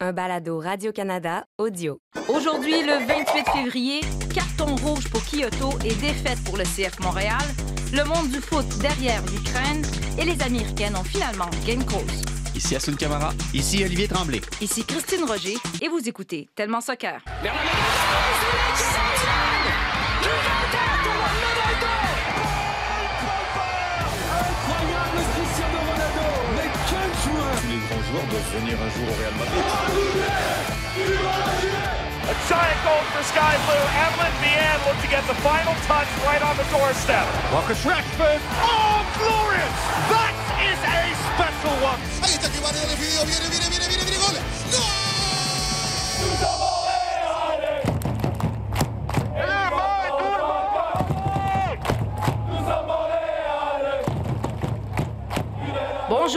un balado Radio-Canada audio. Aujourd'hui, le 28 février, carton rouge pour Kyoto et défaite pour le CF Montréal. Le monde du foot derrière l'Ukraine et les Américaines ont finalement game close. Ici Assun Camara. Ici Olivier Tremblay. Ici Christine Roger et vous écoutez Tellement Soccer. Les grands joueurs venir un jour au Real Madrid. A giant goal for Sky Blue. Evelyn Vianne looked to get the final touch right on the doorstep. Marcus Rashford. Oh, glorious! That is a special one. Ahí está que Varela definido. Viene, viene, viene, viene, viene, gol.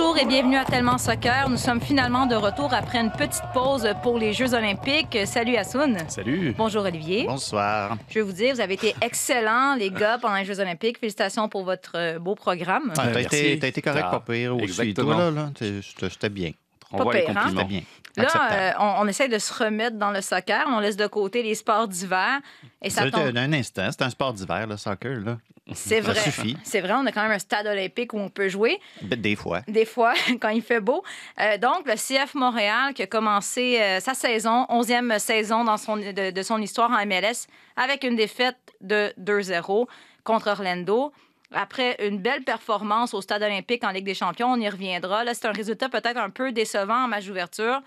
Bonjour et bienvenue à Tellement Soccer. Nous sommes finalement de retour après une petite pause pour les Jeux Olympiques. Salut Assoun. Salut. Bonjour Olivier. Bonsoir. Je vais vous dire, vous avez été excellents, les gars, pendant les Jeux Olympiques. Félicitations pour votre euh, beau programme. Ah, T'as été, correct, Ah, pas pire aussi. exactement. Toi, là, là, t'es- j'étais j'étais bien. Renvoie les pire, hein? compliments. C'était bien. Là, euh, on, on essaie de se remettre dans le soccer. On laisse de côté les sports d'hiver. Et ça Ça, tombe. un instant, c'est un sport d'hiver, le soccer. Là. C'est Ça vrai. suffit. C'est vrai, on a quand même un stade olympique où on peut jouer. Ben, Des fois. des fois, quand il fait beau. Euh, donc, le CF Montréal qui a commencé euh, sa saison, 11e saison dans son, de, de son histoire en MLS, avec une défaite de 2-0 contre Orlando. Après une belle performance au Stade olympique en Ligue des champions, on y reviendra. Là, c'est un résultat peut-être un peu décevant en match d'ouverture.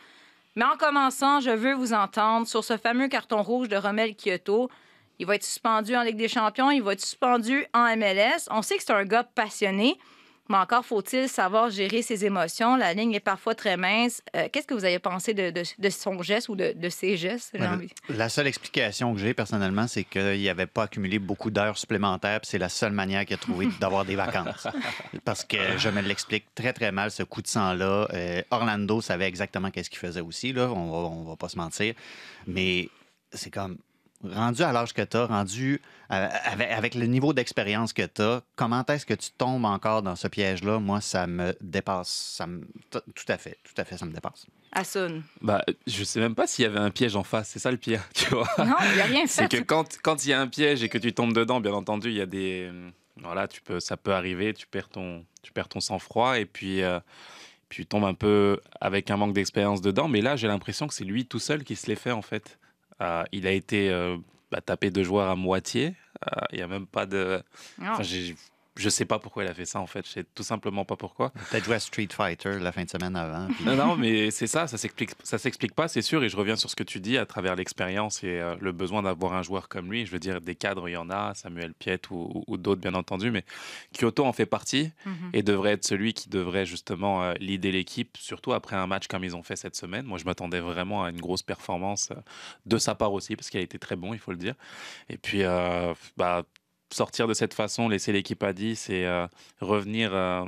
Mais en commençant, je veux vous entendre sur ce fameux carton rouge de Romel Kyoto. Il va être suspendu en Ligue des champions, il va être suspendu en MLS. On sait que c'est un gars passionné, mais encore faut-il savoir gérer ses émotions. La ligne est parfois très mince. Euh, Qu'est-ce que vous avez pensé de, de- de son geste ou de, de ses gestes? Ben, envie? La seule explication que j'ai personnellement, c'est qu'il n'avait pas accumulé beaucoup d'heures supplémentaires. C'est la seule manière qu'il a trouvé d'avoir des vacances. Parce que je me l'explique très, très mal, ce coup de sang-là. Euh, Orlando savait exactement qu'est-ce qu'il faisait aussi, là. On va, on va pas se mentir. Mais c'est comme. Rendu à l'âge que tu as, rendu euh, avec, avec le niveau d'expérience que tu as, comment est-ce que tu tombes encore dans ce piège-là? Moi, ça me dépasse. Ça me... Tout à fait, tout à fait, ça me dépasse. Asun. Bah, je sais même pas s'il y avait un piège en face. C'est ça le pire, tu vois? Non, il n'y a rien C'est que quand quand il y a un piège et que tu tombes dedans, bien entendu, il y a des voilà, tu peux ça peut arriver. Tu perds ton tu perds ton sang-froid et puis euh, puis tu tombes un peu avec un manque d'expérience dedans. Mais là, j'ai l'impression que c'est lui tout seul qui se l'est fait en fait. Euh, il a été euh, bah, tapé deux joueurs à moitié. Euh, Il y a même pas de. Enfin, j'ai- je sais pas pourquoi il a fait ça en fait. Je sais tout simplement pas pourquoi. Peut-être joué à Street Fighter la fin de semaine avant. puis- Non, non, mais c'est ça, ça s'explique, ça s'explique pas, c'est sûr. Et je reviens sur ce que tu dis à travers l'expérience et euh, le besoin d'avoir un joueur comme lui. Je veux dire, des cadres, il y en a, Samuel Piet ou, ou- ou d'autres, bien entendu, mais Kyoto en fait partie Mhm. et devrait être celui qui devrait justement euh, leader l'équipe, surtout après un match comme ils ont fait cette semaine. Moi, je m'attendais vraiment à une grosse performance euh, de sa part aussi, parce qu'il a été très bon, il faut le dire. Et puis, euh, bah, sortir de cette façon, laisser l'équipe à 10 et euh, revenir, euh,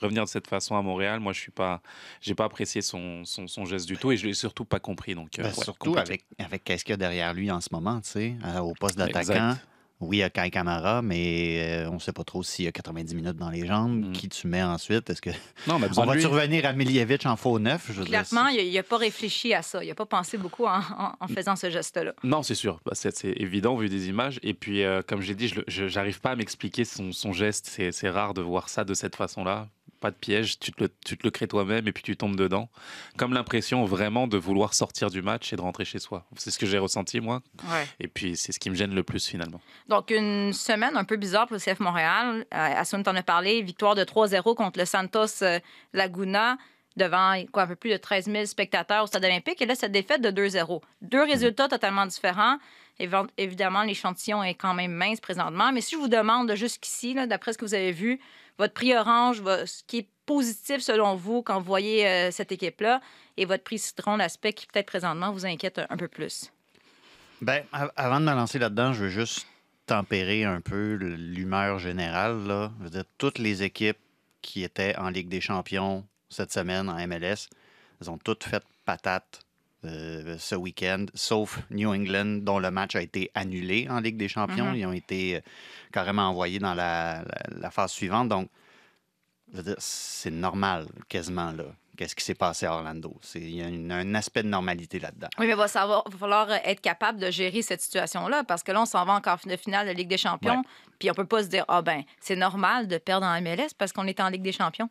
revenir de cette façon à Montréal, moi, je suis pas, j'ai pas apprécié son, son, son geste du tout et je l'ai surtout pas compris. Donc, euh, Ben, ouais, surtout compliqué. avec, avec qu'est-ce qu'il y a derrière lui en ce moment, tu sais, au poste d'attaquant. Oui, il y a Kai Kamara, mais euh, on ne sait pas trop s'il y a 90 minutes dans les jambes. Mm. Qui tu mets ensuite? Est-ce que Non, besoin on va-tu lui. revenir à Miljevic en faux neuf? Je veux dire, Clairement, il n'a pas réfléchi à ça. Il n'a pas pensé beaucoup en, en- en faisant ce geste-là. Non, c'est sûr. Bah, c'est, évident vu des images. Et puis, euh, comme j'ai dit, je, j'arrive pas à m'expliquer son, son geste. C'est, c'est rare de voir ça de cette façon-là. Pas de piège, tu te, le, tu te le crées toi-même et puis tu tombes dedans. Comme l'impression vraiment de vouloir sortir du match et de rentrer chez soi. C'est ce que j'ai ressenti, moi. Ouais. Et puis, c'est ce qui me gêne le plus, finalement. Donc, une semaine un peu bizarre pour le CF Montréal. Euh, Assun t'en a parlé. Victoire de 3-0 contre le Santos euh, Laguna devant quoi, un peu plus de 13 000 spectateurs au Stade olympique. Et là, cette défaite de 2-0. Deux résultats totalement différents. Évi- Évidemment, l'échantillon est quand même mince présentement. Mais si je vous demande de jusqu'ici, d'après ce que vous avez vu, votre prix orange, ce qui est positif selon vous quand vous voyez euh, cette équipe-là, et votre prix citron, l'aspect qui peut-être présentement vous inquiète un, peu plus. Av- avant de me lancer là-dedans, je veux juste tempérer un peu l'humeur générale. Là. Je toutes les équipes qui étaient en Ligue des champions cette semaine en MLS, elles ont toutes fait patate euh, ce week-end, sauf New England, dont le match a été annulé en Ligue des champions. Mhm. Ils ont été euh, carrément envoyés dans la, la- la phase suivante. Donc, c'est normal, quasiment, là, qu'est-ce qui s'est passé à Orlando. Il y a une- un aspect de normalité là-dedans. Oui, mais il va, savoir- va falloir euh, être capable de gérer cette situation-là parce que là, on s'en va encore de finale de Ligue des Champions. Puis on peut pas se dire, ah ben, c'est normal de perdre en MLS parce qu'on est en Ligue des Champions.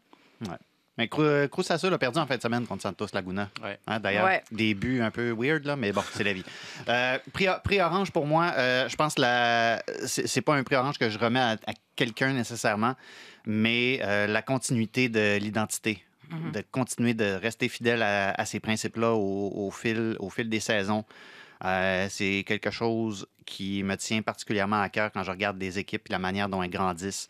Mais Cru- Cruz Azul a perdu en fin de semaine contre Santos Laguna. Ouais. Hein, D'ailleurs, Ouais. des buts un peu weird, là, mais bon, c'est la vie. Euh, prix, prix orange, pour moi, euh, je pense que la... c'est pas un prix orange que je remets à, à quelqu'un nécessairement, mais euh, la continuité de l'identité. De continuer de rester fidèle à, à ces principes-là au, au fil, au fil des saisons. Euh, c'est quelque chose qui me tient particulièrement à cœur quand je regarde des équipes et la manière dont elles grandissent.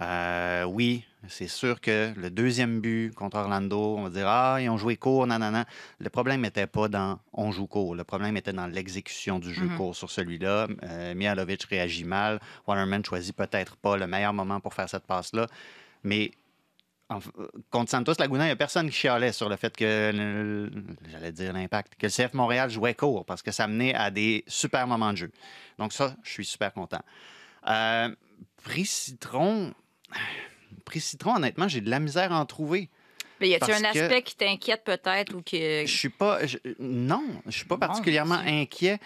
Euh, oui, c'est sûr que le deuxième but contre Orlando, on va dire Ah, ils ont joué court, nanana. Le problème n'était pas dans on joue court. Le problème était dans l'exécution du jeu Mhm. court sur celui-là. Euh, Mihalovic réagit mal. Waterman choisit peut-être pas le meilleur moment pour faire cette passe-là. Mais contre Santos Laguna, il n'y a personne qui chialait sur le fait que, le- j'allais dire l'impact, que le CF Montréal jouait court parce que ça menait à des super moments de jeu. Donc ça, je suis super content. Euh, prix citron, prix citron, honnêtement, j'ai de la misère à en trouver. Mais y a-t-il un aspect qui t'inquiète peut-être ou que. Je suis pas. je- non, je suis pas Bon, particulièrement inquiet.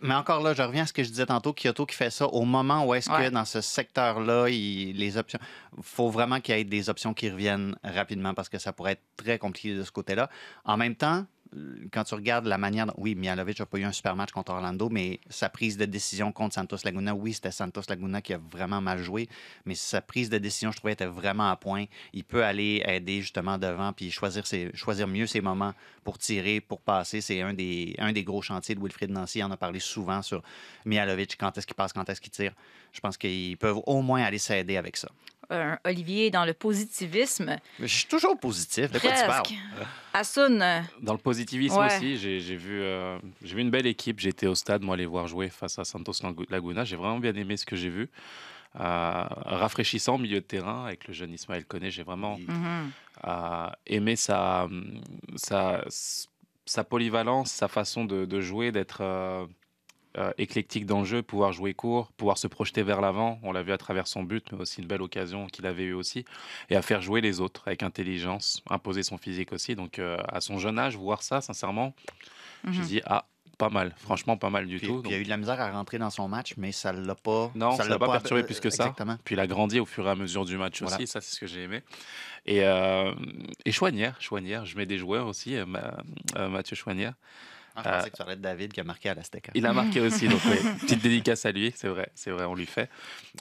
Mais encore là, je reviens à ce que je disais tantôt, Kyoto qui fait ça au moment où est-ce Ouais. que dans ce secteur-là, il- les options. faut vraiment qu'il y ait des options qui reviennent rapidement parce que ça pourrait être très compliqué de ce côté-là. En même temps, quand tu regardes la manière. Oui, Mihalovic n'a pas eu un super match contre Orlando, mais sa prise de décision contre Santos Laguna, oui, c'était Santos Laguna qui a vraiment mal joué, mais sa prise de décision, je trouvais, était vraiment à point. Il peut aller aider justement devant puis choisir, ses, choisir mieux ses moments pour tirer, pour passer. C'est un des, un des gros chantiers de Wilfried Nancy. Il en a parlé souvent sur Mihalovic, quand est-ce qu'il passe, quand est-ce qu'il tire. Je pense qu'ils peuvent au moins aller s'aider avec ça. Euh, Olivier, dans le positivisme, Je suis toujours positif. De quoi tu parles? presque. Assun, euh, Dans le positivisme Ouais. aussi, j'ai vu, euh, j'ai vu une belle équipe. J'ai été au stade, moi, les voir jouer face à Santos Lagu- Laguna. J'ai vraiment bien aimé ce que j'ai vu. Euh, rafraîchissant au milieu de terrain avec le jeune Ismaël Koné. J'ai vraiment euh, aimé sa, sa, sa polyvalence, sa façon de, de jouer, d'être euh, éclectique dans le jeu, pouvoir jouer court, pouvoir se projeter vers l'avant. On l'a vu à travers son but, mais aussi une belle occasion qu'il avait eue aussi. Et à faire jouer les autres avec intelligence, imposer son physique aussi. Donc euh, à son jeune âge, voir ça, sincèrement, je Mhm. dis ah, pas mal. Franchement, pas mal du Puis, tout. puis il y a Donc, eu de la misère à rentrer dans son match, mais ça l'a pas. Non, ça l'a pas perturbé plus que ça. Exactement. Puis il a grandi au fur et à mesure du match Voilà. aussi, ça c'est ce que j'ai aimé. Et, euh, et Chouanière, Chouanière, je mets des joueurs aussi, euh, euh, Mathieu Chouanière. Ah, je pensais que tu parlais de David qui a marqué à l'Azteca. Il a marqué aussi, donc oui, petite dédicace à lui, c'est vrai, c'est vrai, on lui fait.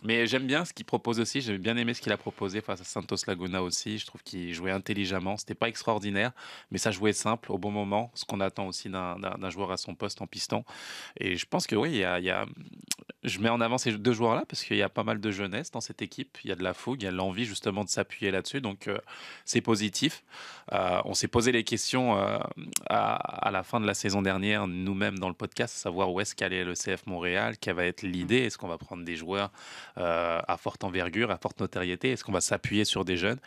Mais j'aime bien ce qu'il propose aussi, j'ai bien aimé ce qu'il a proposé face à Santos Laguna aussi. Je trouve qu'il jouait intelligemment, c'était pas extraordinaire, mais ça jouait simple au bon moment, ce qu'on attend aussi d'un- joueur à son poste en piston. Et je pense que oui, il y a, il y a- je mets en avant ces deux joueurs-là parce qu'il y a pas mal de jeunesse dans cette équipe, il y a de la fougue, il y a l'envie justement de s'appuyer là-dessus, donc euh, c'est positif. Euh, on s'est posé les questions euh, à, à la fin de la saison dernière, nous-mêmes dans le podcast, savoir où est-ce qu'allait le CF Montréal, quelle va être l'idée, est-ce qu'on va prendre des joueurs euh, à forte envergure, à forte notoriété, est-ce qu'on va s'appuyer sur des jeunes?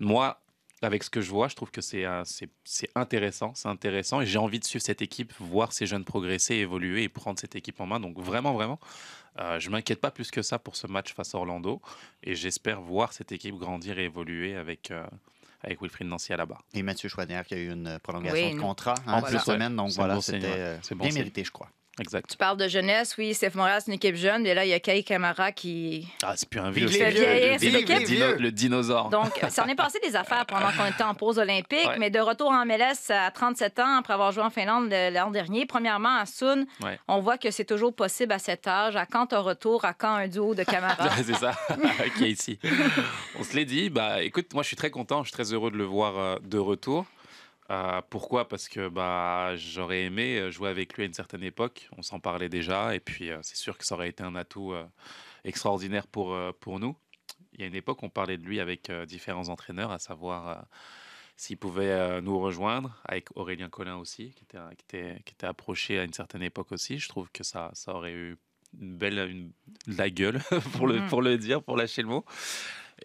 Moi, avec ce que je vois, je trouve que c'est c'est- c'est intéressant, c'est intéressant, et j'ai envie de suivre cette équipe, voir ces jeunes progresser, évoluer et prendre cette équipe en main. Donc vraiment, vraiment, euh, je m'inquiète pas plus que ça pour ce match face à Orlando, et j'espère voir cette équipe grandir et évoluer avec. euh, avec Wilfried Nancy à la barre. Et Mathieu Chouanière qui a eu une prolongation Oui, de contrat En en plus, cette ouais. semaine. Donc voilà, c'était euh, bon bien signe. mérité, je crois. Exact. Tu parles de jeunesse, oui, CF Montréal, c'est une équipe jeune. Et là, il y a Kay Camara qui. Ah, c'est plus un vieux, c'est le- dinosaure. Donc, ça en est passé des affaires pendant qu'on était en pause olympique, Ouais. mais de retour en MLS à 37 ans, après avoir joué en Finlande le- l'an dernier. Premièrement, à Sun, Ouais. on voit que c'est toujours possible à cet âge. À quand un retour, à quand un duo de Camara? c'est ça, qui est ici. On se l'est dit. Bah, écoute, moi, je suis très content. Je suis très heureux de le voir euh, de retour. Euh, pourquoi? Parce que bah, j'aurais aimé jouer avec lui à une certaine époque. On s'en parlait déjà. Et puis, euh, c'est sûr que ça aurait été un atout euh, extraordinaire pour, pour nous. Il y a une époque, on parlait de lui avec différents entraîneurs, à savoir s'il pouvait nous rejoindre, avec Aurélien Collin aussi, qui était, qui, était, qui était approché à une certaine époque aussi. Je trouve que ça, ça aurait eu une belle une, la gueule, pour, le, Mhm. pour le dire, pour lâcher le mot.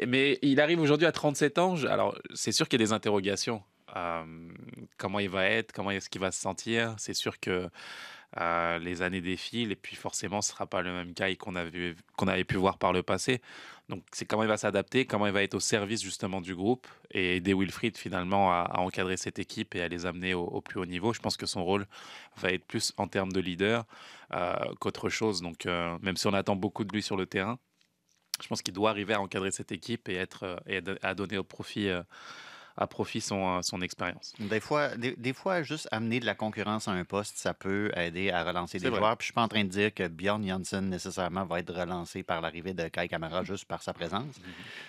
Mais il arrive aujourd'hui à 37 ans. Alors, c'est sûr qu'il y a des interrogations. Comment il va être, comment est-ce qu'il va se sentir. C'est sûr que les années défilent et puis forcément, ce sera pas le même Kai qu'on avait, qu'on avait pu voir par le passé. Donc, c'est comment il va s'adapter, comment il va être au service justement du groupe et aider Wilfried finalement à, encadrer cette équipe et à les amener au, plus haut niveau. Je pense que son rôle va être plus en termes de leader qu'autre chose. Donc, même si on attend beaucoup de lui sur le terrain, je pense qu'il doit arriver à encadrer cette équipe et, être, et à donner au profit, à profit son, euh, son expérience. Des fois, des, des fois, juste amener de la concurrence à un poste, ça peut aider à relancer des vrai. joueurs. Puis je suis pas en train de dire que Bjorn Janssen nécessairement va être relancé par l'arrivée de Kai Kamara juste par sa présence.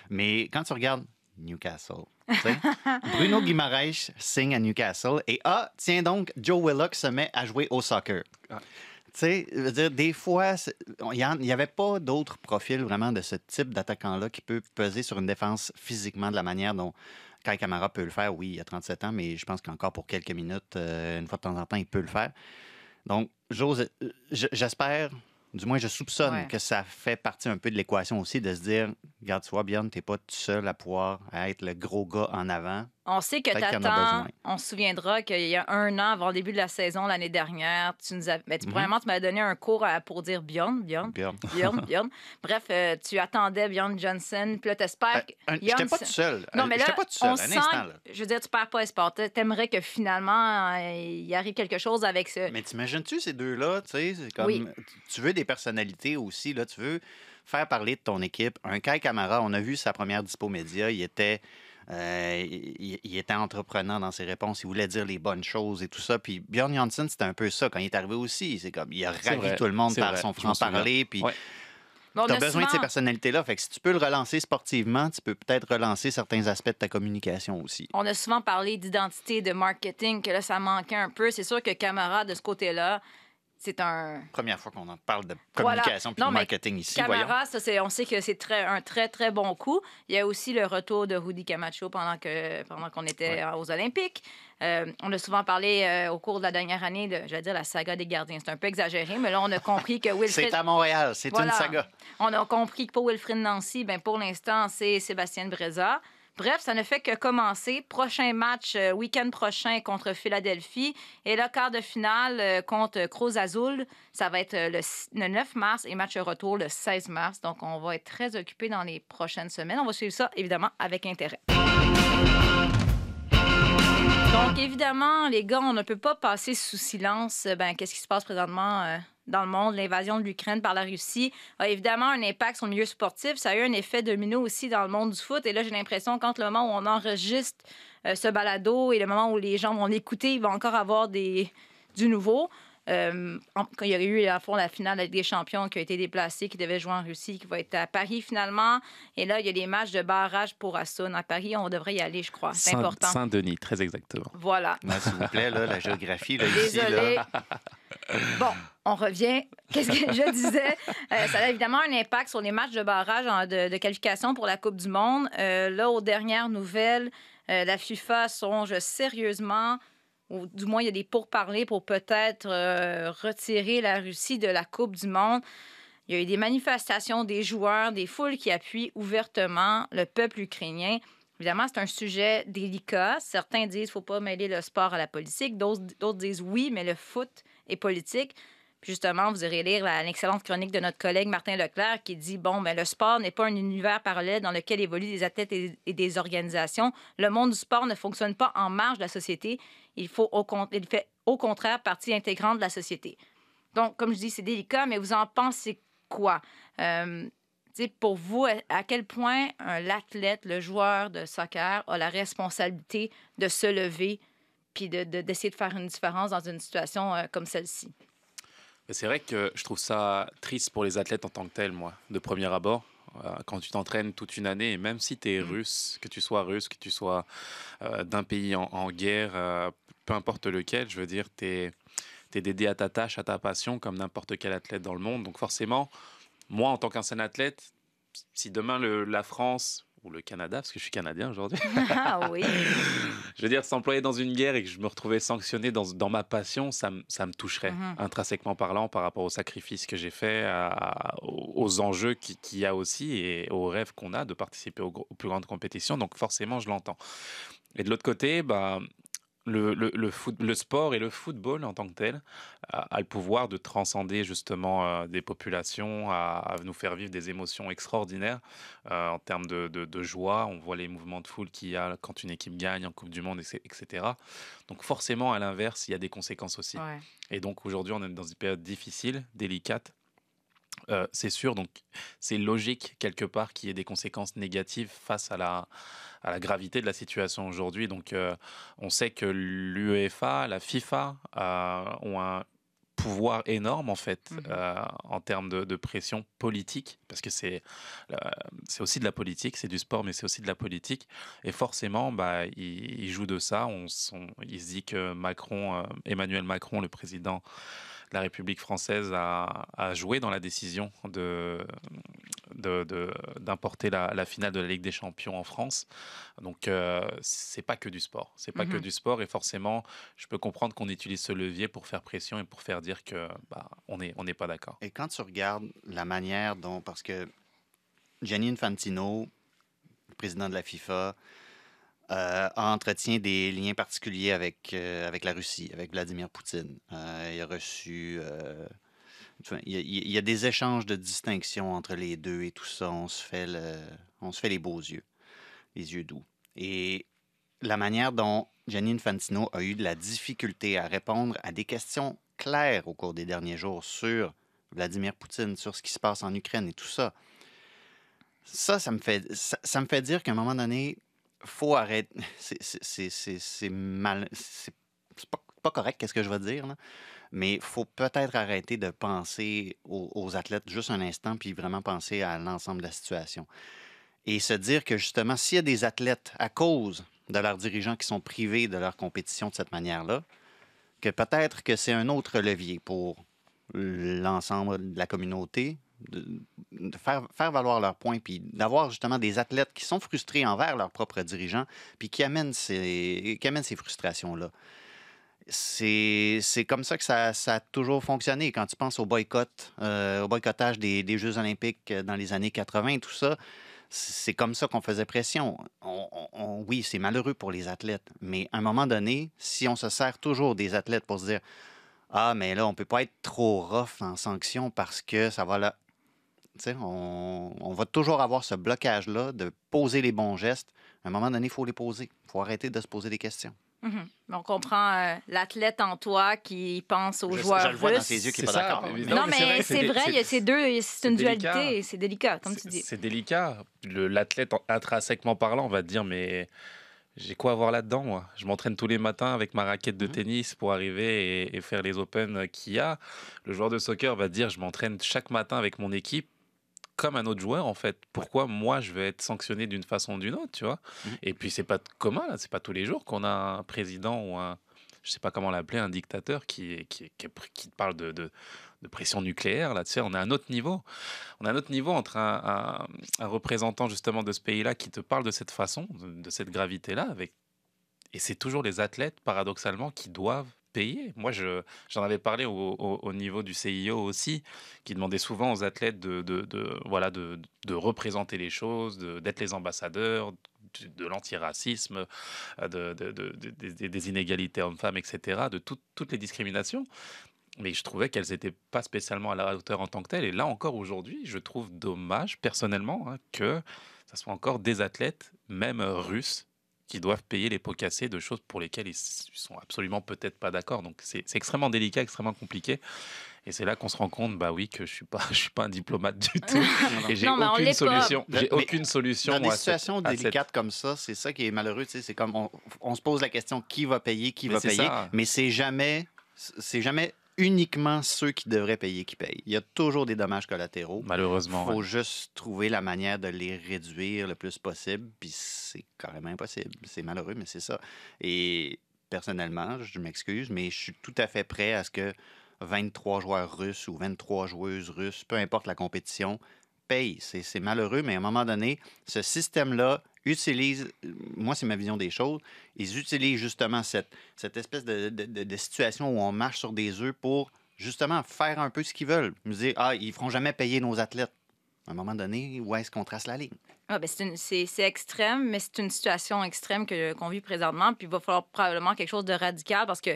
Mais quand tu regardes Newcastle, tu sais, Bruno Guimaraes signe à Newcastle et ah, tiens donc, Joe Willock se met à jouer au soccer. Ah. Tu sais, je veux dire, des fois, il n'y avait pas d'autres profils vraiment de ce type d'attaquant-là qui peut peser sur une défense physiquement de la manière dont Kai Kamara peut le faire. Oui, il a 37 ans, mais je pense qu'encore pour quelques minutes, euh, une fois de temps en temps, il peut le faire. Donc, j'ose, euh, j'espère, du moins je soupçonne Ouais. que ça fait partie un peu de l'équation aussi de se dire, regarde, tu vois, Bjorn, t'es pas tout seul à pouvoir être le gros gars en avant. On sait que t'attends. On se souviendra qu'il y a un an, avant le début de la saison, l'année dernière, tu nous as... ben, tu, Mhm. Premièrement, tu m'as donné un cours à- pour dire Bjorn, Bjorn, Bjorn. Bjorn, Bjorn. Bref, euh, tu attendais Bjorn Johnson, puis là, t'espères... que- Un- J'étais pas tout seul. Non, Euh, mais là, pas tout seul, on un sent, instant. Là. je veux dire, tu perds pas espoir. T'a- T'aimerais que finalement, euh, il arrive quelque chose avec ce... Mais t'imagines-tu ces deux-là, tu sais, c'est comme Oui. tu veux des personnalités aussi là, tu veux faire parler de ton équipe. Un Kai Kamara, on a vu sa première dispo média, il était euh, il, il était entreprenant dans ses réponses, il voulait dire les bonnes choses et tout ça. Puis Bjorn Janssen, c'était un peu ça quand il est arrivé aussi. C'est comme il a ravi vrai, tout le monde par vrai, son franc-parler. Puis Ouais. Bon, tu as besoin de ces personnalités-là. Fait que si tu peux le relancer sportivement, tu peux peut-être relancer certains aspects de ta communication aussi. On a souvent parlé d'identité, de marketing, que là, ça manquait un peu. C'est sûr que Camara, de ce côté-là, c'est un... Première fois qu'on en parle de Voilà. communication puis de marketing ici. Camara, ça, on sait que c'est très, un très, très bon coup. Il y a aussi le retour de Rudy Camacho pendant, que, pendant qu'on était aux Olympiques. Euh, on a souvent parlé euh, au cours de la dernière année de, j'allais dire, la saga des gardiens. C'est un peu exagéré, mais là, on a compris que Wilfred... C'est à Montréal, c'est Voilà. une saga. On a compris que pour Wilfrid Nancy, ben pour l'instant, c'est Sébastien Breza. Bref, ça ne fait que commencer. Prochain match, euh, week-end prochain contre Philadelphie. Et là, quart de finale euh, contre Cruz Azul. Ça va être euh, le, s- le 9 mars et match retour le 16 mars. Donc, on va être très occupés dans les prochaines semaines. On va suivre ça, évidemment, avec intérêt. Donc, évidemment, les gars, on ne peut pas passer sous silence ben, qu'est-ce qui se passe présentement dans le monde. L'invasion de l'Ukraine par la Russie a évidemment un impact sur le milieu sportif. Ça a eu un effet domino aussi dans le monde du foot. Et là, j'ai l'impression qu'entre le moment où on enregistre euh, ce balado et le moment où les gens vont l'écouter, il va encore avoir des, du nouveau. Euh, en- quand il y aurait eu à fond la finale avec des champions qui a été déplacée, qui devait jouer en Russie, qui va être à Paris finalement. Et là, il y a des matchs de barrage pour Assun à Paris. On devrait y aller, je crois. C'est important. Saint-Denis, très exactement. Voilà. S'il vous plaît, là, la géographie, là, ici, Désolée. là. Bon, on revient. Qu'est-ce que je disais? Euh, ça a évidemment un impact sur les matchs de barrage en- de, de qualification pour la Coupe du Monde. Euh, là, aux dernières nouvelles, euh, la FIFA songe sérieusement, ou du moins il y a des pourparlers pour peut-être euh, retirer la Russie de la Coupe du Monde. Il y a eu des manifestations des joueurs, des foules qui appuient ouvertement le peuple ukrainien. Évidemment, c'est un sujet délicat. Certains disent qu'il ne faut pas mêler le sport à la politique. D'autres disent oui, mais le foot est politique. Puis justement, vous irez lire l'excellente chronique de notre collègue Martin Leclerc qui dit bon, mais le sport n'est pas un univers parallèle dans lequel évoluent des athlètes et des organisations. Le monde du sport ne fonctionne pas en marge de la société. Il, faut au, il fait au contraire partie intégrante de la société. Donc, comme je dis, c'est délicat, mais vous en pensez quoi? Euh, pour vous, à- quel point l'athlète, le joueur de soccer a la responsabilité de se lever puis de- de- d'essayer de, faire une différence dans une situation euh, comme celle-ci? C'est vrai que je trouve ça triste pour les athlètes en tant que tels, moi, de premier abord. Euh, Quand tu t'entraînes toute une année, et même si tu es Mm. russe, que tu sois russe, que tu sois euh, d'un pays en, en guerre, euh, peu importe lequel, je veux dire, tu es, dédié à ta tâche, à ta passion, comme n'importe quel athlète dans le monde. Donc forcément, moi, en tant qu'ancien athlète, si demain le- la France ou le Canada, parce que je suis canadien aujourd'hui, ah oui. je veux dire, s'employer dans une guerre et que je me retrouvais sanctionné dans, dans ma passion, ça, me- ça me toucherait, Mhm. intrinsèquement parlant, par rapport aux sacrifices que j'ai faits, à- aux enjeux qui- qu'il y a aussi et aux rêves qu'on a de participer aux plus grandes compétitions. Donc forcément, je l'entends. Et de l'autre côté, bah, le, le, le, foot, le sport et le football en tant que tel a, a le pouvoir de transcender justement euh, des populations, à, à nous faire vivre des émotions extraordinaires euh, en termes de, de- de joie. On voit les mouvements de foule qu'il y a quand une équipe gagne en Coupe du Monde, etc. Donc forcément, à l'inverse, il y a des conséquences aussi. Ouais. Et donc aujourd'hui, on est dans une période difficile, délicate. Euh, c'est sûr, donc c'est logique quelque part qu'il y ait des conséquences négatives face à la, à la gravité de la situation aujourd'hui. Donc euh, on sait que l'UEFA, la FIFA euh, ont un pouvoir énorme en fait euh, en termes de, de pression politique parce que c'est c'est aussi de la politique c'est du sport mais c'est aussi de la politique. Et forcément bah ils, jouent de ça. On, il se dit que Macron Emmanuel Macron le président de la République française a, a joué dans la décision de d'importer la, la finale de la Ligue des Champions en France donc euh, c'est pas que du sport c'est pas que Mhm. du sport et forcément je peux comprendre qu'on utilise ce levier pour faire pression et pour faire dire que bah, on n'est on pas d'accord. Et quand tu regardes la manière dont. Parce que Gianni Infantino, président de la FIFA, euh, entretient des liens particuliers avec, euh, avec la Russie, avec Vladimir Poutine. Euh, il a reçu. euh, il, y a, des échanges de distinctions entre les deux et tout ça. On se fait, le- on se fait les beaux yeux, les yeux doux. Et la manière dont Gianni Infantino a eu de la difficulté à répondre à des questions claires au cours des derniers jours sur Vladimir Poutine, sur ce qui se passe en Ukraine et tout ça. Ça, ça me fait, ça, ça me fait dire qu'à un moment donné, faut arrêter. C'est- mal. C'est pas correct, qu'est-ce que je vais dire, là. Mais faut peut-être arrêter de penser aux, aux athlètes juste un instant, puis vraiment penser à l'ensemble de la situation. Et se dire que justement, s'il y a des athlètes à cause de leurs dirigeants qui sont privés de leur compétition de cette manière-là, que peut-être que c'est un autre levier pour l'ensemble de la communauté, de, faire, valoir leurs points, puis d'avoir justement des athlètes qui sont frustrés envers leurs propres dirigeants, puis qui amènent ces, qui amènent ces frustrations-là. C'est comme ça que ça, ça a toujours fonctionné. Quand tu penses au boycott, euh, au boycottage des, des Jeux olympiques dans les années 80, tout ça, c'est comme ça qu'on faisait pression. On- oui, c'est malheureux pour les athlètes, mais à un moment donné, si on se sert toujours des athlètes pour se dire Ah, mais là, on peut pas être trop rough en sanction parce que ça va on, on va toujours avoir ce blocage-là de poser les bons gestes. À un moment donné, il faut les poser. Il faut arrêter de se poser des questions. Mhm. On comprend euh, l'athlète en toi qui pense aux Je- joueurs je le vois dans ses yeux n'est pas d'accord. Non, Non, mais c'est vrai, c'est c'est- vrai, c'est- il y a ces deux, c'est une délicat. dualité, et c'est délicat, comme tu C'est- dis. C'est délicat. Le- L'athlète, en- intrinsèquement parlant, on va te dire mais j'ai quoi à voir là-dedans moi? Je m'entraîne tous les matins avec ma raquette de Mhm. tennis pour arriver et, et faire les Open qu'il y a. Le joueur de soccer va te dire je m'entraîne chaque matin avec mon équipe comme un autre joueur en fait. Pourquoi moi je vais être sanctionné d'une façon ou d'une autre, tu vois? Mhm. Et puis c'est pas commun, c'est pas tous les jours qu'on a un président ou un je sais pas comment l'appeler, un dictateur qui, qui, qui, parle de, de, de pression nucléaire. Là, tu sais, on à un autre niveau. On a un autre niveau entre un, un- un représentant justement de ce pays-là qui te parle de cette façon, de, de cette gravité-là, avec et c'est toujours les athlètes, paradoxalement, qui doivent payer. Moi, je, j'en avais parlé au, au- au niveau du CIO aussi, qui demandait souvent aux athlètes de, voilà, de, représenter les choses, d'être les ambassadeurs de, l'antiracisme, euh, de, de- de- de- des- inégalités hommes-femmes, etc., de tout- toutes les discriminations. Mais je trouvais qu'elles n'étaient pas spécialement à la hauteur en tant que telles. Et là encore aujourd'hui, je trouve dommage, personnellement, hein, que ce soit encore des athlètes, même russes, qui doivent payer les pots cassés de choses pour lesquelles ils sont absolument peut-être pas d'accord. Donc c'est c'est extrêmement délicat, extrêmement compliqué. Et c'est là qu'on se rend compte, bah oui, que je suis pas, je suis pas un diplomate du tout. Et j'ai aucune solution. J'ai aucune solution. Dans des cette- situations cette- délicates comme ça, c'est ça qui est malheureux. tu sais, C'est comme on, on se pose la question qui va payer, qui Mais va c'est payer, ça. mais c'est jamais, c'est jamais uniquement ceux qui devraient payer qui payent. Il y a toujours des dommages collatéraux. Il Malheureusement. faut ouais. juste trouver la manière de les réduire le plus possible, puis c'est carrément impossible. C'est malheureux, mais c'est ça. Et personnellement, je m'excuse, mais je suis tout à fait prêt à ce que 23 joueurs russes ou 23 joueuses russes, peu importe la compétition, payent. C'est malheureux, mais à un moment donné, ce système-là utilise, moi c'est ma vision des choses, ils utilisent justement cette, cette espèce de, de- situation où on marche sur des œufs pour justement faire un peu ce qu'ils veulent. Me dire, ah, ils feront jamais payer nos athlètes. À un moment donné, où est-ce qu'on trace la ligne? Ah, ben, c'est extrême, mais c'est une situation extrême qu'on vit présentement. Puis il va falloir probablement quelque chose de radical parce que,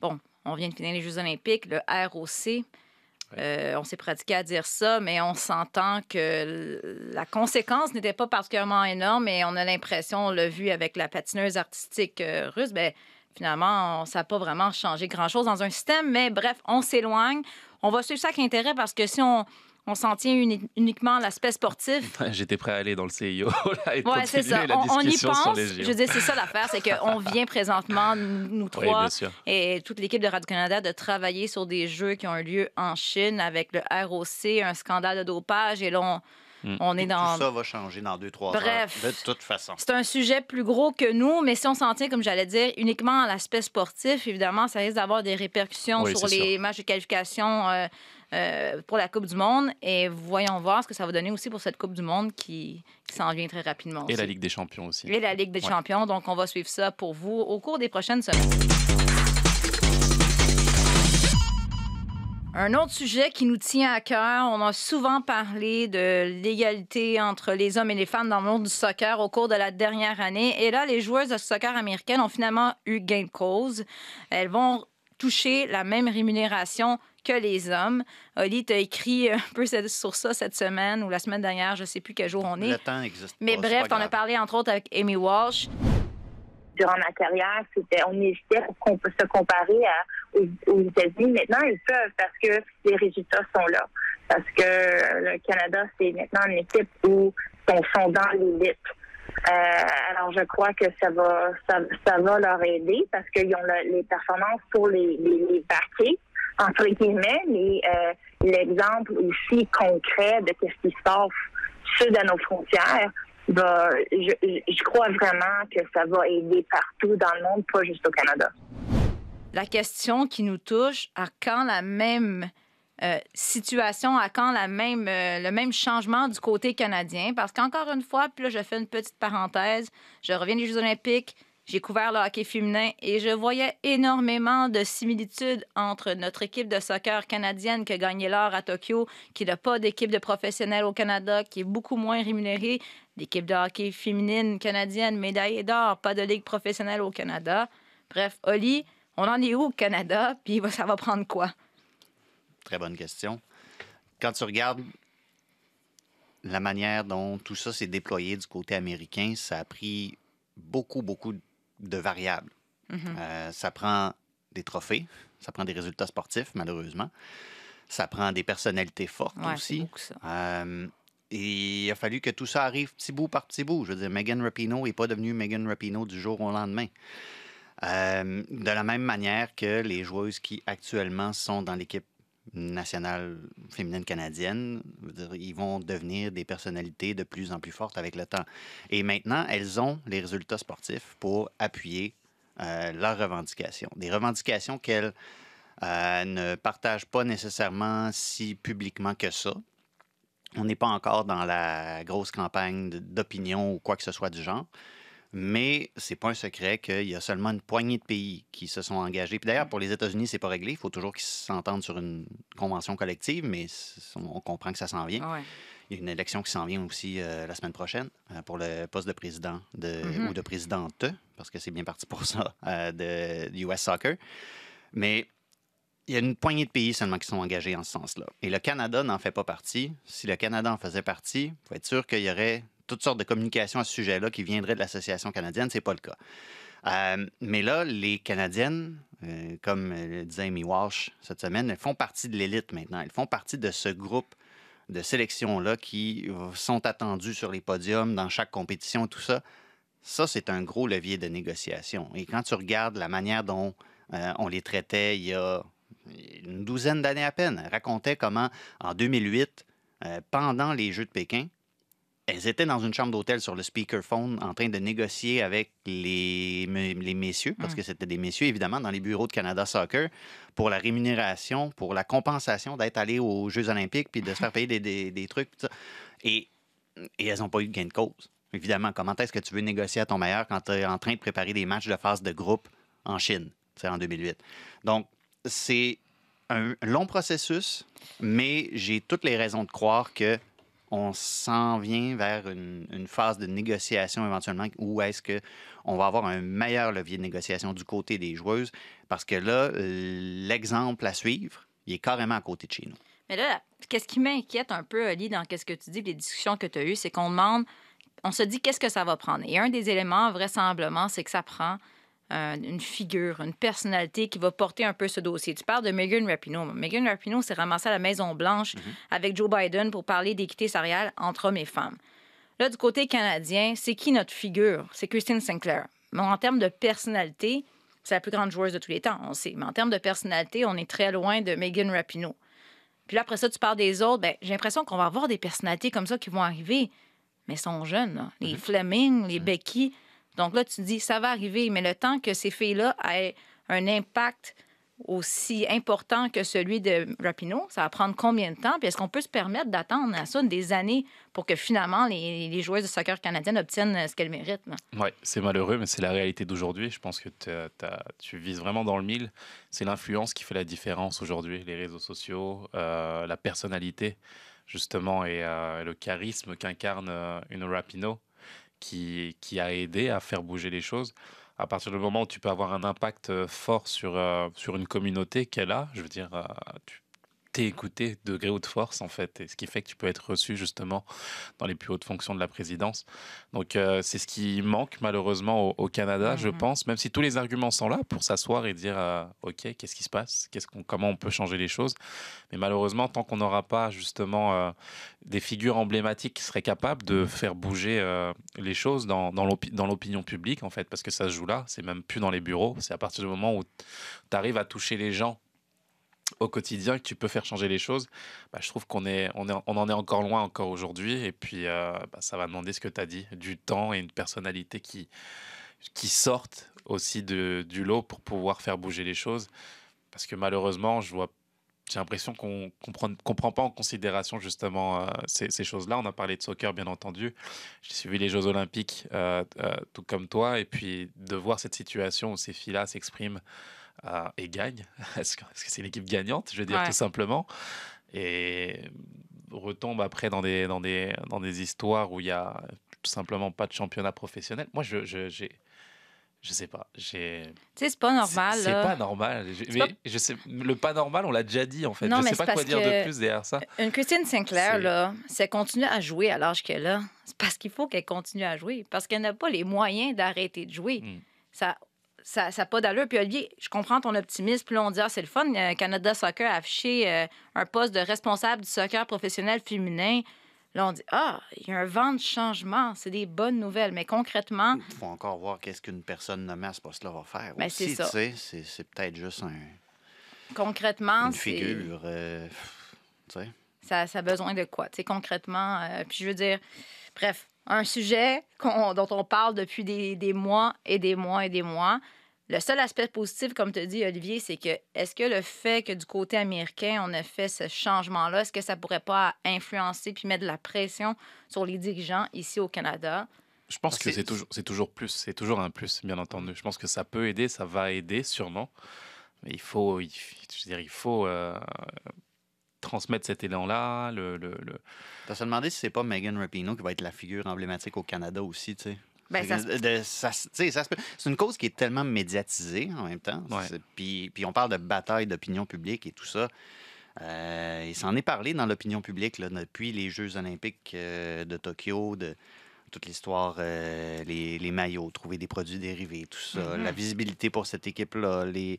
bon, on vient de finir les Jeux olympiques, le ROC. Euh, on s'est pratiqué à dire ça, mais on s'entend que la conséquence n'était pas particulièrement énorme et on a l'impression, on l'a vu avec la patineuse artistique euh, russe, ben, finalement, ça n'a pas vraiment changé grand-chose dans un système. Mais bref, on s'éloigne. On va suivre ça avec intérêt parce que si on, on s'en tient uni- uniquement à l'aspect sportif, J'étais prêt à aller dans le CIO là, et Ouais, c'est continuer ça. la On, on y sur pense. Je veux dire, c'est ça l'affaire, c'est qu'on vient présentement, nous trois, et toute l'équipe de Radio-Canada, de travailler sur des jeux qui ont eu lieu en Chine avec le ROC, un scandale de dopage, et là, on, Mm. on est dans... Tout ça va changer dans deux, trois Bref. heures. De toute façon. C'est un sujet plus gros que nous, mais si on s'en tient, comme j'allais dire, uniquement à l'aspect sportif, évidemment, ça risque d'avoir des répercussions Oui, sur les matchs de qualification euh, euh, pour la Coupe du Monde. Et voyons voir ce que ça va donner aussi pour cette Coupe du Monde qui, qui s'en vient très rapidement. Et la Ligue des Champions aussi. Et la Ligue des Ouais. Champions. Donc, on va suivre ça pour vous au cours des prochaines semaines. Un autre sujet qui nous tient à cœur, on a souvent parlé de l'égalité entre les hommes et les femmes dans le monde du soccer au cours de la dernière année. Et là, les joueuses de soccer américaines ont finalement eu gain de cause. Elles vont toucher la même rémunération que les hommes. Oli, tu as écrit un peu sur ça cette semaine ou la semaine dernière, je ne sais plus quel jour on est. Le temps existe Mais pas, bref, on a parlé entre autres avec Amy Walsh. durant ma carrière, c'était on hésitait pour qu'on peut se comparer à- aux, aux États-Unis. Maintenant, ils peuvent parce que les résultats sont là. Parce que le Canada, c'est maintenant une équipe où ils sont dans l'élite. Euh, alors, je crois que ça va, ça, ça va leur aider parce qu'ils ont le- les performances pour les, les, entre guillemets, mais euh, l'exemple aussi concret de ce qui se passe sud à nos frontières, je- je crois vraiment que ça va aider partout dans le monde, pas juste au Canada. La question qui nous touche, à quand la même euh, situation, à quand la même, euh, le même changement du côté canadien? Parce qu'encore une fois, puis là, je fais une petite parenthèse, je reviens des Jeux olympiques, j'ai couvert le hockey féminin et je voyais énormément de similitudes entre notre équipe de soccer canadienne qui a gagné l'or à Tokyo, qui n'a pas d'équipe de professionnels au Canada, qui est beaucoup moins rémunérée, l'équipe de hockey féminine canadienne, médaillée d'or, pas de ligue professionnelle au Canada. Bref, Oli, on en est où au Canada, puis ça va prendre quoi? Très bonne question. Quand tu regardes la manière dont tout ça s'est déployé du côté américain, ça a pris beaucoup, beaucoup de variables. Euh, ça prend des trophées, ça prend des résultats sportifs, malheureusement. Ça prend des personnalités fortes Ouais, aussi. ça. Euh, et il a fallu que tout ça arrive petit bout par petit bout. Je veux dire, Megan Rapinoe n'est pas devenue Megan Rapinoe du jour au lendemain. Euh, de la même manière que les joueuses qui actuellement sont dans l'équipe nationale féminine canadienne, ils vont devenir des personnalités de plus en plus fortes avec le temps. Et maintenant, elles ont les résultats sportifs pour appuyer euh, leurs revendications. Des revendications qu'elles euh, ne partagent pas nécessairement si publiquement que ça. On n'est pas encore dans la grosse campagne d'opinion ou quoi que ce soit du genre. Mais c'est pas un secret qu'il y a seulement une poignée de pays qui se sont engagés. Puis d'ailleurs, pour les États-Unis, c'est pas réglé. Il faut toujours qu'ils s'entendent sur une convention collective, mais on comprend que ça s'en vient. Ouais. Il y a une élection qui s'en vient aussi euh, la semaine prochaine euh, pour le poste de président de, Mhm. ou de présidente, parce que c'est bien parti pour ça, euh, de du US Soccer. Mais il y a une poignée de pays seulement qui sont engagés en ce sens-là. Et le Canada n'en fait pas partie. Si le Canada en faisait partie, il faut être sûr qu'il y aurait toutes sortes de communications à ce sujet-là qui viendraient de l'Association canadienne. C'est pas le cas. Euh, mais là, les Canadiennes, euh, comme le disait Amy Walsh cette semaine, elles font partie de l'élite maintenant. Elles font partie de ce groupe de sélection-là qui euh, sont attendus sur les podiums dans chaque compétition, tout ça. Ça, c'est un gros levier de négociation. Et quand tu regardes la manière dont euh, on les traitait il y a une douzaine d'années à peine, elles racontaient comment, en 2008, euh, pendant les Jeux de Pékin, elles étaient dans une chambre d'hôtel sur le speakerphone en train de négocier avec les, me- les messieurs, parce que c'était des messieurs, évidemment, dans les bureaux de Canada Soccer, pour la rémunération, pour la compensation d'être allés aux Jeux olympiques, puis de se faire payer des, des- des trucs. tout ça. Et, et elles n'ont pas eu de gain de cause. Évidemment, comment est-ce que tu veux négocier à ton meilleur quand tu es en train de préparer des matchs de phase de groupe en Chine, c'est en 2008. Donc, c'est un long processus, mais j'ai toutes les raisons de croire que on s'en vient vers une, phase de négociation éventuellement où est-ce que on va avoir un meilleur levier de négociation du côté des joueuses? Parce que là, l'exemple à suivre, il est carrément à côté de chez nous. Mais là, qu'est-ce qui m'inquiète un peu, Ali, dans ce que tu dis, les discussions que tu as eues, c'est qu'on demande, on se dit qu'est-ce que ça va prendre? Et un des éléments, vraisemblablement, c'est que ça prend euh, une figure, une personnalité qui va porter un peu ce dossier. Tu parles de Megan Rapinoe. Megan Rapinoe s'est ramassée à la Maison-Blanche Mhm. avec Joe Biden pour parler d'équité salariale entre hommes et femmes. Là, du côté canadien, c'est qui notre figure? C'est Christine Sinclair. Mais en termes de personnalité, c'est la plus grande joueuse de tous les temps, on sait. Mais en termes de personnalité, on est très loin de Megan Rapinoe. Puis là, après ça, tu parles des autres. Ben, j'ai l'impression qu'on va avoir des personnalités comme ça qui vont arriver, mais sont jeunes. là. Les Fleming, les Becky. Donc là, tu dis, ça va arriver, mais le temps que ces filles-là aient un impact aussi important que celui de Rapinoe, ça va prendre combien de temps? Puis est-ce qu'on peut se permettre d'attendre à ça des années pour que finalement les, joueuses de soccer canadiennes obtiennent ce qu'elles méritent? Ouais, c'est malheureux, mais c'est la réalité d'aujourd'hui. Je pense que tu vises vraiment dans le mille. C'est l'influence qui fait la différence aujourd'hui. Les réseaux sociaux, euh, la personnalité, justement, et euh, le charisme qu'incarne euh, une Rapino qui, qui a aidé à faire bouger les choses. À partir du moment où tu peux avoir un impact fort sur, sur une communauté qu'elle a, je veux dire, tu t'es écouté de gré ou de force, en fait, et ce qui fait que tu peux être reçu, justement, dans les plus hautes fonctions de la présidence. Donc, euh, c'est ce qui manque, malheureusement, au, au Canada, je Mhm. pense, même si tous les arguments sont là pour s'asseoir et dire, euh, OK, qu'est-ce qui se passe? Qu'est-ce qu'on, Comment on peut changer les choses? Mais malheureusement, tant qu'on n'aura pas, justement, euh, des figures emblématiques qui seraient capables de faire bouger les choses dans, dans l'opinion publique, en fait, parce que ça se joue là, c'est même plus dans les bureaux, c'est à partir du moment où tu arrives à toucher les gens au quotidien que tu peux faire changer les choses, bah, je trouve qu'on est, on est, on en est encore loin encore aujourd'hui. Et puis, euh, bah, ça va demander ce que tu as dit, du temps et une personnalité qui, qui sortent aussi de, du lot pour pouvoir faire bouger les choses. Parce que malheureusement, je vois, j'ai l'impression qu'on ne prend, pas en considération justement euh, ces, choses-là. On a parlé de soccer, bien entendu. J'ai suivi les Jeux Olympiques, euh, tout comme toi. Et puis, de voir cette situation où ces filles-là s'expriment euh, et gagnent, est-ce que est-ce que c'est l'équipe gagnante, je veux dire, Ouais. tout simplement? Et retombe après dans des, dans des, dans des histoires où il y a tout simplement pas de championnat professionnel. Moi, je, je, j'ai, je sais pas. J'ai, Tu sais, c'est pas normal. c'est, c'est pas normal. Je, C'est mais pas- je sais, le pas normal, on l'a déjà dit en fait. Non, je mais sais c'est pas quoi dire de plus derrière ça. Une Christine Sinclair, C'est- là, si elle continue à jouer à l'âge qu'elle a, c'est parce qu'il faut qu'elle continue à jouer. Parce qu'elle n'a pas les moyens d'arrêter de jouer. Mm. Ça ça n'a pas d'allure. Puis Olivier, je comprends ton optimisme. Puis là, on dit, ah, c'est le fun. euh, Canada Soccer a affiché euh, un poste de responsable du soccer professionnel féminin. Là, on dit, ah, il y a un vent de changement. C'est des bonnes nouvelles. Mais concrètement, Il faut encore voir qu'est-ce qu'une personne nommée à ce poste-là va faire. Ben, c'est ça. tu sais, C'est peut-être juste un- concrètement, une figure. euh, tu sais. ça, ça a besoin de quoi, tu sais, concrètement. euh, puis je veux dire, bref, un sujet dont on parle depuis des, des mois et des mois et des mois. Le seul aspect positif, comme tu dis, Olivier, c'est que est-ce que le fait que du côté américain, on a fait ce changement-là, est-ce que ça pourrait pas influencer puis mettre de la pression sur les dirigeants ici au Canada? Je pense que C'est- toujours, plus, c'est toujours un plus, bien entendu. Je pense que ça peut aider, ça va aider sûrement, mais il faut, il, je veux dire, il faut euh, transmettre cet élan-là. Le, le, le- se demandé si c'est pas Megan Rapinoe qui va être la figure emblématique au Canada aussi, tu sais. Ben, ça se- ça se-. C'est une cause qui est tellement médiatisée en même temps. Ouais. Puis, puis on parle de bataille d'opinion publique et tout ça. Euh, il s'en est parlé dans l'opinion publique là, depuis les Jeux olympiques euh, de Tokyo, de toute l'histoire, euh, les, les maillots, trouver des produits dérivés, tout ça, Mhm. la visibilité pour cette équipe-là, les,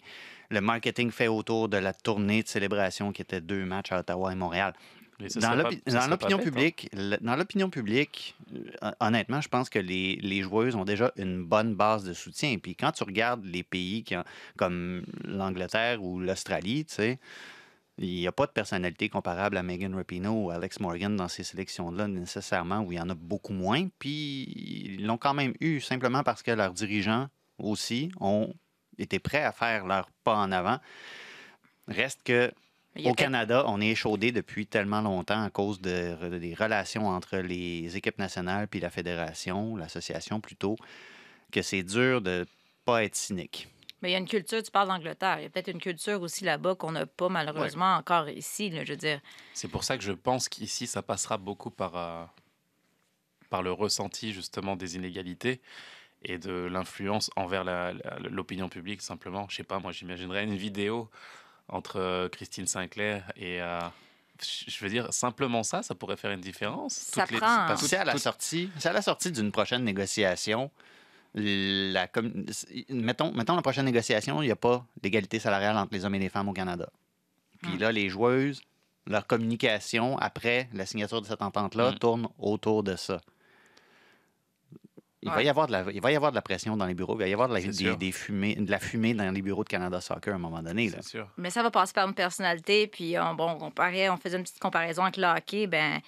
le marketing fait autour de la tournée de célébration qui était deux matchs à Ottawa et Montréal. Dans l'opinion hein. publique, dans l'opinion publique, honnêtement, je pense que les, les joueuses ont déjà une bonne base de soutien. Puis quand tu regardes les pays qui ont- comme l'Angleterre ou l'Australie, tu sais, il n'y a pas de personnalité comparable à Megan Rapinoe ou Alex Morgan dans ces sélections-là nécessairement, où il y en a beaucoup moins. Puis ils l'ont quand même eu simplement parce que leurs dirigeants aussi ont été prêts à faire leur pas en avant. Reste que au Canada, on est échaudé depuis tellement longtemps à cause de- des relations entre les équipes nationales puis la fédération, l'association plutôt, que c'est dur de pas être cynique. Mais il y a une culture, tu parles d'Angleterre. Il y a peut-être une culture aussi là-bas qu'on n'a pas malheureusement encore ici, là, je veux dire. C'est pour ça que je pense qu'ici, ça passera beaucoup par, euh, par le ressenti justement des inégalités et de l'influence envers l'opinion publique simplement. Je sais pas, moi j'imaginerais une vidéo entre euh, Christine Sinclair et... euh, je veux dire, simplement ça, ça pourrait faire une différence. Ça Toutes prend- Parce que c'est à la sortie, c'est à la sortie d'une prochaine négociation. La com- mettons, mettons la prochaine négociation, il n'y a pas d'égalité salariale entre les hommes et les femmes au Canada. Puis là, les joueuses, leur communication après la signature de cette entente-là Mm. tourne autour de ça. Il, va y avoir de la, il va y avoir de la pression dans les bureaux, il va y avoir de la, des, fumées, de la fumée dans les bureaux de Canada Soccer à un moment donné. là. C'est sûr. Mais ça va passer par une personnalité. Puis, on, bon, on, comparait, on faisait une petite comparaison avec le hockey. Ben,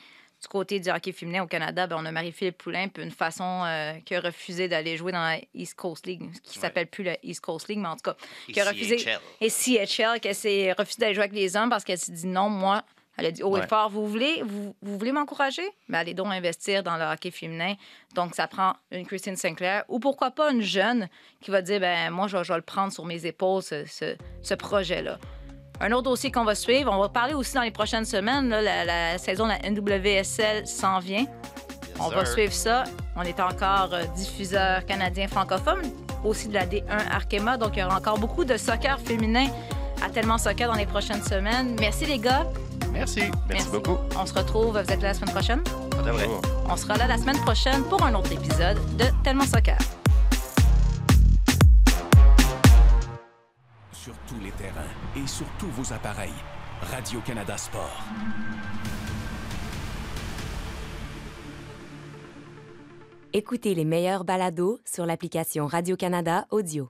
du côté du hockey féminin au Canada, ben, on a Marie-Philippe Poulain, puis une façon euh, qui a refusé d'aller jouer dans la East Coast League, qui Ouais. s'appelle plus la East Coast League, mais en tout cas, qui a refusé. CHL. Et CHL, qu'elle s'est refusé d'aller jouer avec les hommes parce qu'elle s'est dit non, moi. Elle a dit haut et Ouais. fort, vous voulez, vous, vous voulez m'encourager? Ben, allez donc investir dans le hockey féminin. Donc, ça prend une Christine Sinclair ou pourquoi pas une jeune qui va dire, ben moi, je vais, je vais le prendre sur mes épaules, ce, ce- ce projet-là. Un autre dossier qu'on va suivre, on va parler aussi dans les prochaines semaines, là, la, la saison de la NWSL s'en vient. On va suivre ça. On est encore euh, diffuseur canadien francophone, aussi de la D1 Arkema. Donc, il y aura encore beaucoup de soccer féminin à Tellement Soccer dans les prochaines semaines. Merci, les gars. Merci. Merci, beaucoup. On se retrouve, vous êtes là la semaine prochaine? On sera là la semaine prochaine pour un autre épisode de Tellement Soccer. Sur tous les terrains et sur tous vos appareils. Radio-Canada Sport. Écoutez les meilleurs balados sur l'application Radio-Canada Audio.